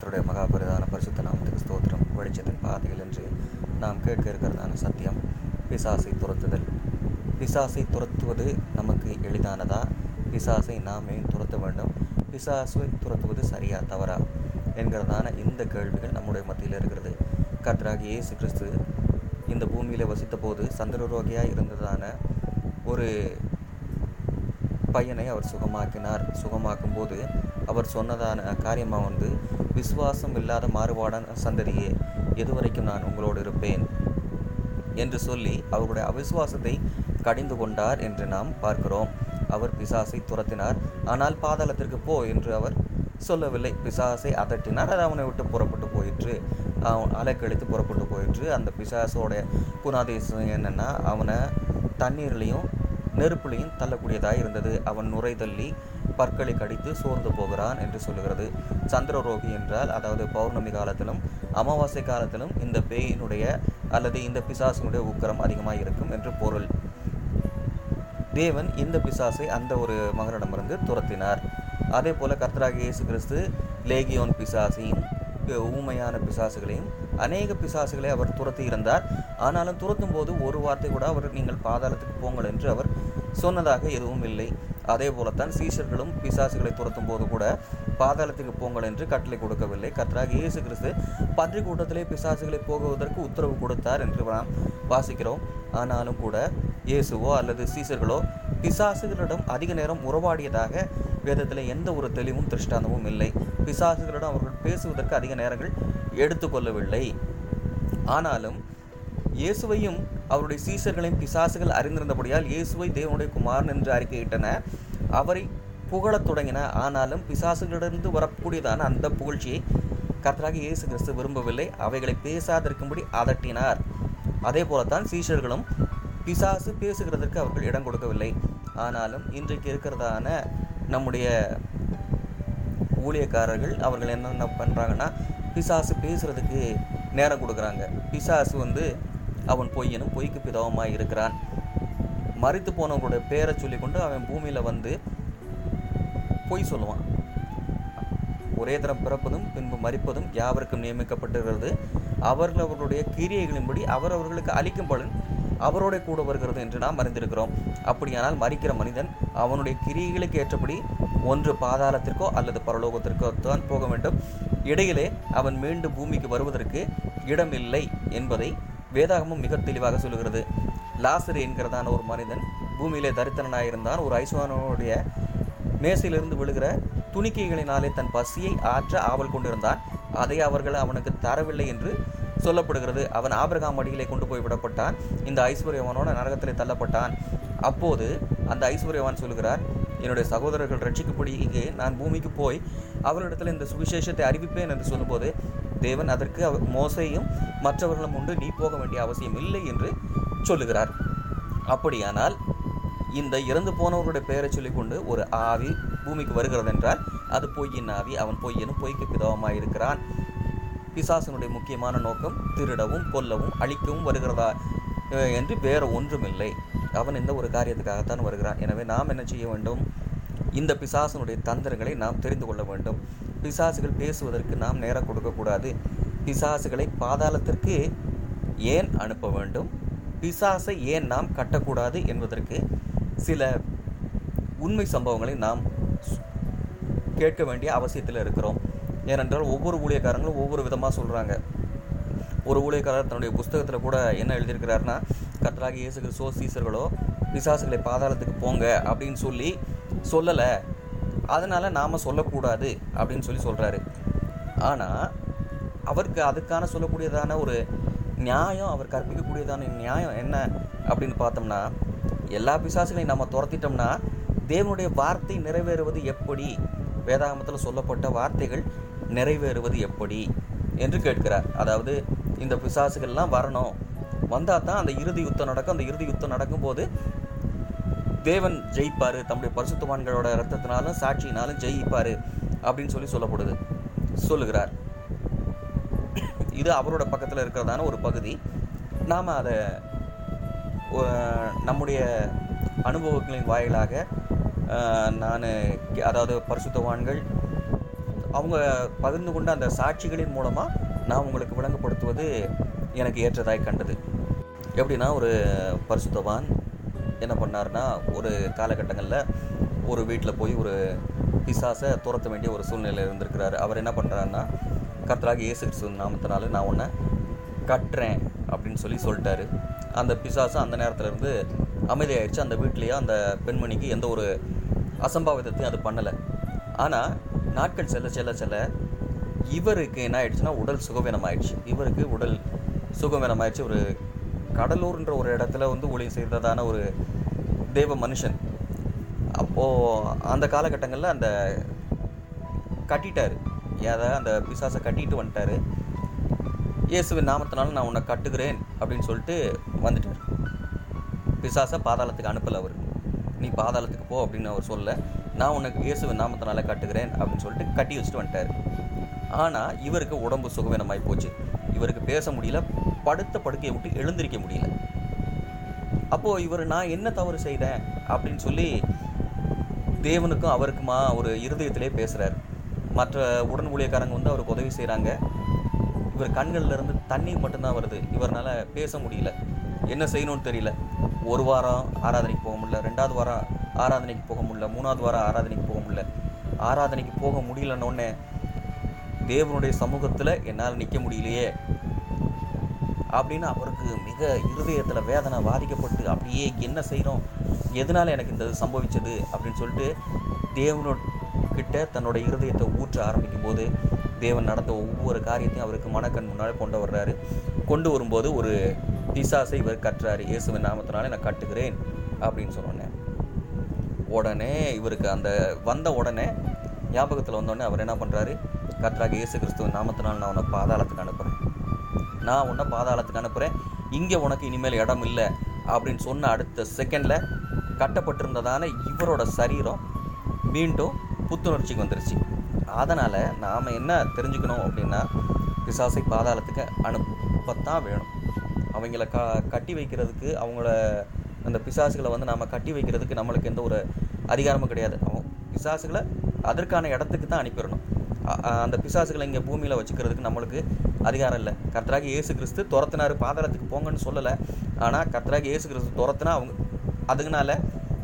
கர்த்தருடைய மகாபரிதான பரிசுத்த நாமத்துக்கு ஸ்தோத்திரம். வெளிச்சத்தின் பாதையில் என்று நாம் கேட்க இருக்கிறதான சத்தியம் பிசாசை துரத்துதல். பிசாசை துரத்துவது நமக்கு எளிதானதா? பிசாசை நாமே துரத்த வேண்டும். பிசாசை துரத்துவது சரியா தவறா? என்கிறதான இந்த கேள்விகள் நம்முடைய மத்தியில் இருக்கிறது. கர்த்தராகிய இயேசு கிறிஸ்து இந்த பூமியில் வசித்த போது சந்திரரோகியாக இருந்ததான ஒரு பையனை அவர் சுகமாக்கினார். சுகமாக்கும் போது அவர் சொன்னதான காரியமாக வந்து விசுவாசம் இல்லாத மாறுபாடான சந்ததியே எதுவரைக்கும் நான் உங்களோடு இருப்பேன்? என்று சொல்லி அவருடைய அவிசுவாசத்தை கடிந்து கொண்டார் என்று நாம் பார்க்கிறோம். அவர் பிசாசை துரத்தினார். ஆனால் பாதாளத்திற்கு போ என்று அவர் சொல்லவில்லை. பிசாசை அதட்டினார். அது அவனை விட்டு புறப்பட்டு போயிற்று. அவன் அலைக்கழித்து புறப்பட்டு போயிற்று. அந்த பிசாசோட குணாதேசம் என்னென்னா அவனை தண்ணீர்லேயும் நெருப்புலையும் தள்ளக்கூடியதாக இருந்தது. அவன் நுரை தள்ளி பற்களை கடித்து சோர்ந்து போகிறான் என்று சொல்லுகிறது. சந்திரரோகி என்றால் அதாவது பௌர்ணமி காலத்திலும் அமாவாசை காலத்திலும் இந்த பேயினுடைய அல்லது இந்த பிசாசினுடைய உக்கரம் அதிகமாக இருக்கும் என்று பொருள். தேவன் இந்த பிசாசை அந்த ஒரு மகனிடமிருந்து துரத்தினார். அதே போல கர்த்தராகிய இயேசு கிறிஸ்து லேகியோன் பிசாசையும் ஊமையான பிசாசுகளையும் அநேக பிசாசுகளை அவர் துரத்தி இருந்தார். ஆனாலும் துரத்தும் போது ஒரு வார்த்தை கூட அவர் நீங்கள் பாதாளத்துக்கு போங்கள் என்று அவர் சொன்னதாக எதுவும் இல்லை. அதே போலத்தான் சீஷர்களும் பிசாசுகளை துரத்தும் போது கூட பாதாளத்துக்கு போங்கள் என்று கட்டளை கொடுக்கவில்லை. கற்றாக இயேசு கிறிஸ்து பன்றி கூட்டத்திலே பிசாசுகளை போகுவதற்கு உத்தரவு கொடுத்தார் என்று நாம் வாசிக்கிறோம். ஆனாலும் கூட இயேசுவோ அல்லது சீசர்களோ பிசாசுகளிடம் அதிக நேரம் உறவாடியதாக வேதத்தில் எந்த ஒரு தெளிவும் திருஷ்டாந்தமும் இல்லை. பிசாசுகளிடம் அவர்கள் பேசுவதற்கு அதிக நேரங்கள் எடுத்துக்கொள்ளவில்லை ஆனாலும் இயேசுவையும் அவருடைய சீசர்களின் பிசாசுகள் அறிந்திருந்தபடியால் இயேசுவை தேவனுடைய குமாரன் என்று அறிக்கையிட்டன. அவரை புகழத் தொடங்கின ஆனாலும் பிசாசுகளிலிருந்து வரக்கூடியதான அந்த புகழ்ச்சியை கர்த்தராக இயேசு கிறிஸ்து விரும்பவில்லை. அவைகளை பேசாதிருக்கும்படி அதட்டினார். அதே போலத்தான் சீஷர்களும் பிசாசு பேசுகிறதற்கு அவர்கள் இடம் கொடுக்கவில்லை. ஆனாலும் இன்றைக்கு இருக்கிறதான நம்முடைய ஊழியக்காரர்கள் அவர்கள் என்னென்ன பண்ணுறாங்கன்னா பிசாசு பேசுகிறதுக்கு நேரம் கொடுக்குறாங்க. பிசாசு வந்து அவன் பொய்யனும் பொய்க்கு பிதவமாக இருக்கிறான். மறித்து போனவங்களுடைய பேரை சொல்லிக்கொண்டு அவன் பூமியில் வந்து பொய் சொல்லுவான். ஒரே தரம் பிறப்பதும் பின்பு மறிப்பதும் யாவருக்கும் நியமிக்கப்பட்டிருக்கிறது. அவர்கள் அவர்களுடைய கிரியைகளின்படி அவர் அவர்களுக்கு அளிக்கும் பலன் அவரோட கூட வருகிறது என்று நாம் அறிந்திருக்கிறோம். அப்படியானால் மறிக்கிற மனிதன் அவனுடைய கிரியைகளுக்கு ஏற்றபடி ஒன்று பாதாளத்திற்கோ அல்லது பரலோகத்திற்கோ தான் போக வேண்டும். இடையிலே அவன் மீண்டும் பூமிக்கு வருவதற்கு இடமில்லை என்பதை வேதாகமும் மிக தெளிவாக சொல்லுகிறது. லாசர் என்கிறதான ஒரு மனிதன். பூமியிலே தரித்திரனாயிருந்தான். ஒரு ஐஸ்வானுடைய மேசையிலிருந்து விழுகிற துணிக்கைகளினாலே தன் பசியை ஆற்ற ஆவல் கொண்டிருந்தான். அதை அவர்கள் அவனுக்கு தரவில்லை என்று சொல்லப்படுகிறது. அவன் ஆபிரகாம் அடியிலே கொண்டு போய் விடப்பட்டான். இந்த ஐஸ்வர்யவனோட நரகத்திலே தள்ளப்பட்டான். அப்போது அந்த ஐஸ்வர்யவான் சொல்கிறார் என்னுடைய சகோதரர்கள் ரட்சிக்கப்படியே நான் பூமிக்கு போய் அவர்களிடத்தில் இந்த சுவிசேஷத்தை அறிவிப்பேன் என்று சொல்லும்போது தேவன் அதற்கு மோசையும் மற்றவர்களும் உண்டு நீ போக வேண்டிய அவசியம் இல்லை என்று சொல்லுகிறார். அப்படியானால் இந்த இறந்து போனவர்களுடைய பெயரை சொல்லிக்கொண்டு ஒரு ஆவி பூமிக்கு வருகிறது என்றால் அது பொய்யின் ஆவி அவன் பொய்யனும் பொய்க்கு பிதவமாக இருக்கிறான் பிசாசனுடைய முக்கியமான நோக்கம் திருடவும் கொல்லவும் அழிக்கவும் வருகிறதா என்று வேறு ஒன்றுமில்லை. அவன் இந்த ஒரு காரியத்துக்காகத்தான் வருகிறான். எனவே நாம் என்ன செய்ய வேண்டும்? இந்த பிசாசனுடைய தந்திரங்களை நாம் தெரிந்து கொள்ள வேண்டும். பிசாசுகள் பேசுவதற்கு நாம் நேரம் கொடுக்கக்கூடாது பிசாசுகளை பாதாளத்திற்கு ஏன் அனுப்ப வேண்டும்? பிசாசை ஏன் நாம் கட்டக்கூடாது என்பதற்கு சில உண்மை சம்பவங்களை நாம் கேட்க வேண்டிய அவசியத்தில் இருக்கிறோம். ஏனென்றால் ஒவ்வொரு ஊழியக்காரங்களும் ஒவ்வொரு விதமாக சொல்கிறாங்க ஒரு ஊழியக்காரர் தன்னுடைய புஸ்தகத்தில் கூட என்ன எழுதியிருக்கிறாருன்னா கத்தராகி இயேசுகள் சோசீசர்களோ பிசாசுகளை பாதாளத்துக்கு போங்க அப்படின்னு சொல்லி சொல்லலை. அதனால் நாம் சொல்லக்கூடாது அப்படின்னு சொல்லி சொல்கிறாரு ஆனால் அவருக்கு அதுக்கான சொல்லக்கூடியதான ஒரு நியாயம் அவர் கற்பிக்கக்கூடியதான நியாயம் என்ன அப்படின்னு பார்த்தோம்னா எல்லா பிசாசுகளையும் நம்ம துரத்திட்டோம்னா தேவனுடைய வார்த்தை நிறைவேறுவது எப்படி? வேதாகமத்தில் சொல்லப்பட்ட வார்த்தைகள் நிறைவேறுவது எப்படி? என்று கேட்கிறார். அதாவது இந்த பிசாசுகள்லாம் வரணும். வந்தால் தான் அந்த இறுதி யுத்தம் நடக்கும். அந்த இறுதி யுத்தம் நடக்கும்போது தேவன் ஜெயிப்பார் தம்முடைய பரிசுத்தவான்களோட ரத்தத்தினாலும் சாட்சியினாலும் ஜெயிப்பார் அப்படின்னு சொல்லி சொல்லப்படுது சொல்லுகிறார். இது அவரோட பக்கத்தில் இருக்கிறதான ஒரு பகுதி. நாம் அதை நம்முடைய அனுபவங்களின் வாயிலாக நான் அதாவது பரிசுத்தவான்கள் அவங்க பகிர்ந்து கொண்ட அந்த சாட்சிகளின் மூலமாக நான் உங்களுக்கு விளங்கப்படுத்துவது எனக்கு ஏற்றதாய் கண்டது. எப்படின்னா ஒரு பரிசுத்தவான் என்ன பண்ணாருன்னா ஒரு காலகட்டங்களில் ஒரு வீட்டில் போய் ஒரு பிசாசை துரத்த வேண்டிய ஒரு சூழ்நிலை இருந்திருக்கிறாரு. அவர் என்ன பண்ணுறாருன்னா கர்த்தராக இயேசு நாமத்தினால நான் உன்னை கட்டுறேன் அப்படின்னு சொல்லி சொல்லிட்டாரு. அந்த பிசாசு அந்த நேரத்துலேருந்து அமைதியாயிடுச்சு. அந்த வீட்லேயே அந்த பெண்மணிக்கு எந்த ஒரு அசம்பாவிதத்தையும் அது பண்ணலை. ஆனால் நாட்கள் செல்ல செல்ல செல்ல இவருக்கு என்ன ஆயிடுச்சுன்னா உடல் சுகவீனம் ஆயிடுச்சு இவருக்கு உடல் சுகவீனம் ஆயிடுச்சு ஒரு கடலூர்ன்ற ஒரு இடத்துல வந்து ஊழியம் செய்ததான ஒரு தெய்வ மனுஷன். அப்போது அந்த காலகட்டங்களில் அந்த கட்டிட்டார். ஏதாவது அந்த பிசாசை கட்டிட்டு வந்துட்டாரு. இயேசுவின் நாமத்தினால நான் உன்னை கட்டுகிறேன் அப்படின்னு சொல்லிட்டு வந்துட்டார். பிசாசை பாதாளத்துக்கு அனுப்பலை அவர். நீ பாதாளத்துக்கு போ அப்படின்னு அவர் சொல்ல நான் உனக்கு இயேசுவின் நாமத்தினால கட்டுகிறேன் அப்படின்னு சொல்லிட்டு கட்டி வச்சுட்டு வந்துட்டார். ஆனால் இவருக்கு உடம்பு சுகவீனமாகி போச்சு. இவருக்கு பேச முடியல. படுத்த படுக்கையை விட்டு எழுந்திருக்க முடியல. அப்போது இவர் நான் என்ன தவறு செய்தேன்? அப்படின்னு சொல்லி தேவனுக்கும் அவருக்குமா ஒரு இருதயத்திலே பேசுகிறார் மற்ற உடன் ஊழியக்காரங்க வந்து அவருக்கு உதவி செய்கிறாங்க இவர் கண்கள்ல இருந்து தண்ணீர் மட்டும்தான் வருது. இவரால் பேச முடியல. என்ன செய்யணும்னு தெரியல. ஒரு வாரம் ஆராதனைக்கு போக முடியல. ரெண்டாவது வாரம் ஆராதனைக்கு போக முடியல. மூணாவது வாரம் ஆராதனைக்கு போக முடியல. ஆராதனைக்கு போக முடியலன்னொடனே தேவனுடைய சமூகத்தில் என்னால் நிற்க முடியலையே. அப்படின்னு அவருக்கு மிக இருதயத்தில் வேதனை பாதிக்கப்பட்டு அப்படியே என்ன செய்கிறோம் எதனால் எனக்கு இந்த இது சம்பவிச்சது? அப்படின்னு சொல்லிட்டு தேவனோ கிட்ட தன்னோட இருதயத்தை ஊற்ற ஆரம்பிக்கும் போது தேவன் நடந்த ஒவ்வொரு காரியத்தையும் அவருக்கு மனக்கண் முன்னால் கொண்டு வர்றாரு. கொண்டு வரும்போது ஒரு பிசாசை இவர் கட்டுறாரு இயேசுவின் நாமத்தினால நான் கட்டுகிறேன். அப்படின்னு சொன்னேன். உடனே இவருக்கு அந்த வந்த உடனே ஞாபகத்தில் வந்தோடனே அவர் என்ன பண்ணுறாரு கர்த்தராக இயேசு கிறிஸ்துவின் நாமத்தினால் நான் உன்னை பாதாளத்துக்கு அனுப்புகிறேன் நான் உன்னை பாதாளத்துக்கு அனுப்புகிறேன் இங்கே உனக்கு இனிமேல் இடம் இல்லை. அப்படின்னு சொன்ன அடுத்த செகண்டில் கட்டப்பட்டிருந்ததான இவரோட சரீரம் மீண்டும் புத்துணர்ச்சிக்கு வந்துருச்சு. அதனால் நாம் என்ன தெரிஞ்சுக்கணும் அப்படின்னா பிசாசை பாதாளத்துக்கு அனுப்பத்தான் வேணும். அவங்கள க கட்டி வைக்கிறதுக்கு அவங்கள அந்த பிசாசுகளை வந்து நாம் கட்டி வைக்கிறதுக்கு நம்மளுக்கு எந்த ஒரு அதிகாரமும் கிடையாது. அவங்க பிசாசுகளை அதற்கான இடத்துக்கு தான் அனுப்பிடணும். அந்த பிசாசுகளை இங்கே பூமியில் வச்சுக்கிறதுக்கு நம்மளுக்கு அதிகாரம் இல்லை. கர்த்தராக இயேசு கிறிஸ்து துரத்தினார் பாதாளத்துக்கு போங்கன்னு சொல்லலை. ஆனால் கர்த்தராக இயேசு கிறிஸ்து துரத்துனா அவங்க அதுக்குனால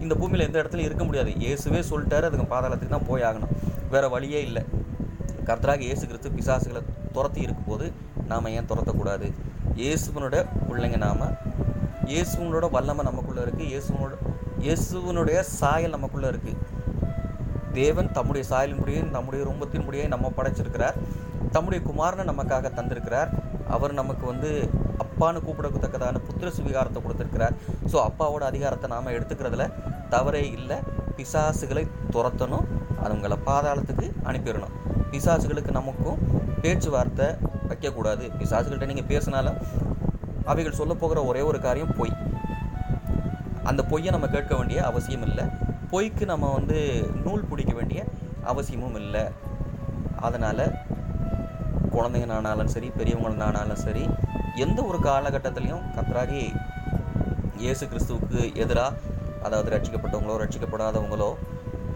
இந்த பூமியில் எந்த இடத்துலையும் இருக்க முடியாது. இயேசுவே சொல்லிட்டாரு அதுக்கு பாதாளத்துக்கு தான் போய் ஆகணும். வேறு வழியே இல்லை. கர்த்தராக இயேசு கிறிஸ்து பிசாசுகளை துரத்தி இருக்கும்போது நாம் ஏன் துரத்தக்கூடாது? இயேசுவனோட பிள்ளைங்க நாம் இயேசுவனோட வல்லமை நமக்குள்ளே இருக்குது இயேசுவனோட இயேசுவனுடைய சாயல் நமக்குள்ளே இருக்குது தேவன் தம்முடைய சாயலின்படியே நம்முடைய ரூபத்தின்படியே நம்ம படைச்சிருக்கிறார். தம்முடைய குமாரனை நமக்காக தந்திருக்கிறார். அவர் நமக்கு வந்து அப்பான்னு கூப்பிடத்தக்கதான புத்திர சுவிகாரத்தை கொடுத்துருக்கிறார். ஸோ அப்பாவோட அதிகாரத்தை நாம் எடுத்துக்கிறதுல தவறே இல்லை. பிசாசுகளை துரத்தணும். அவங்கள பாதாளத்துக்கு அனுப்பிடணும். பிசாசுகளுக்கு நமக்கும் பேச்சுவார்த்தை வைக்கக்கூடாது. பிசாசுகள்கிட்ட நீங்கள் பேசினாலும் அவைகள் சொல்ல போகிற ஒரே ஒரு காரியம் பொய். அந்த பொய்யை நம்ம கேட்க வேண்டிய அவசியம் இல்லை. பொய்க்கு நம்ம வந்து நூல் பிடிக்க வேண்டிய அவசியமும் இல்லை. அதனால் குழந்தைங்க ஆனாலும் சரி பெரியவங்களானாலும் சரி எந்த ஒரு காலகட்டத்திலையும் கத்ராகி இயேசு கிறிஸ்துவுக்கு எதிராக அதாவது ரட்சிக்கப்பட்டவங்களோ ரட்சிக்கப்படாதவங்களோ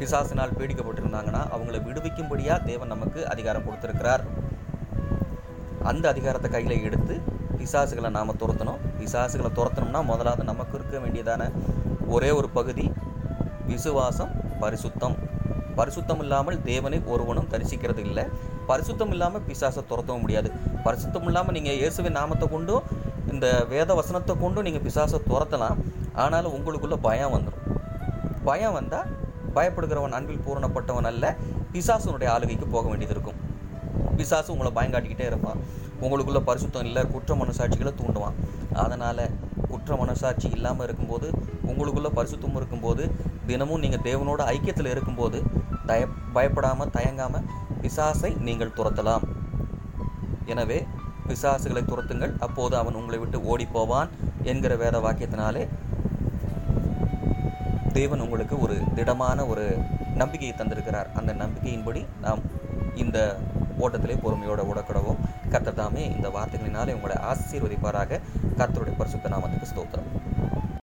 பிசாசினால் பீடிக்கப்பட்டிருந்தாங்கன்னா அவங்களை விடுவிக்கும்படியாக தேவன் நமக்கு அதிகாரம் கொடுத்துருக்கிறார். அந்த அதிகாரத்தை கையில் எடுத்து பிசாசுகளை நாம் துரத்தணும். பிசாசுகளை துரத்தணும்னா முதலாவது நமக்கு இருக்க வேண்டியதான ஒரே ஒரு பகுதி விசுவாசம் பரிசுத்தம். பரிசுத்தம் இல்லாமல் தேவனை ஒருவனும் தரிசிக்கிறது இல்லை பரிசுத்தம் இல்லாமல் பிசாசை துரத்தவும் முடியாது. பரிசுத்தம் இல்லாமல் நீங்கள் இயேசுவின் நாமத்தை கொண்டும் இந்த வேத வசனத்தை கொண்டும் நீங்கள் பிசாசை துரத்தலாம். ஆனாலும் உங்களுக்குள்ள பயம் வந்துடும் பயம் வந்தால் பயப்படுகிறவன் அன்பில் பூரணப்பட்டவன் அல்ல. பிசாசுனுடைய ஆளுகைக்கு போக வேண்டியது இருக்கும். பிசாசு உங்களை பயங்காட்டிக்கிட்டே இருப்பான். உங்களுக்குள்ள பரிசுத்தம் இல்லை குற்ற மனசாட்சிகளை தூண்டுவான். அதனால் குற்ற மனசாட்சி இல்லாமல் இருக்கும்போது உங்களுக்குள்ள பரிசுத்தம் இருக்கும்போது தினமும் நீங்கள் தேவனோட ஐக்கியத்தில் இருக்கும்போது தய பயப்படாமல் தயங்காமல் பிசாசை நீங்கள் துரத்தலாம். எனவே பிசாசுகளை துரத்துங்கள். அப்போது அவன் உங்களை விட்டு ஓடி போவான் என்கிற வேத வாக்கியத்தினாலே தேவன் உங்களுக்கு ஒரு திடமான ஒரு நம்பிக்கையை தந்திருக்கிறார். அந்த நம்பிக்கையின்படி நாம் இந்த ஓட்டத்திலே பொறுமையோட ஓடக்கடவும். கத்தர் தாமே இந்த வார்த்தைகளினாலே உங்களை ஆசீர்வதிப்பாராக. கர்த்தருடைய பரிசுத்த நாமத்துக்கு ஸ்தோத்திரம்.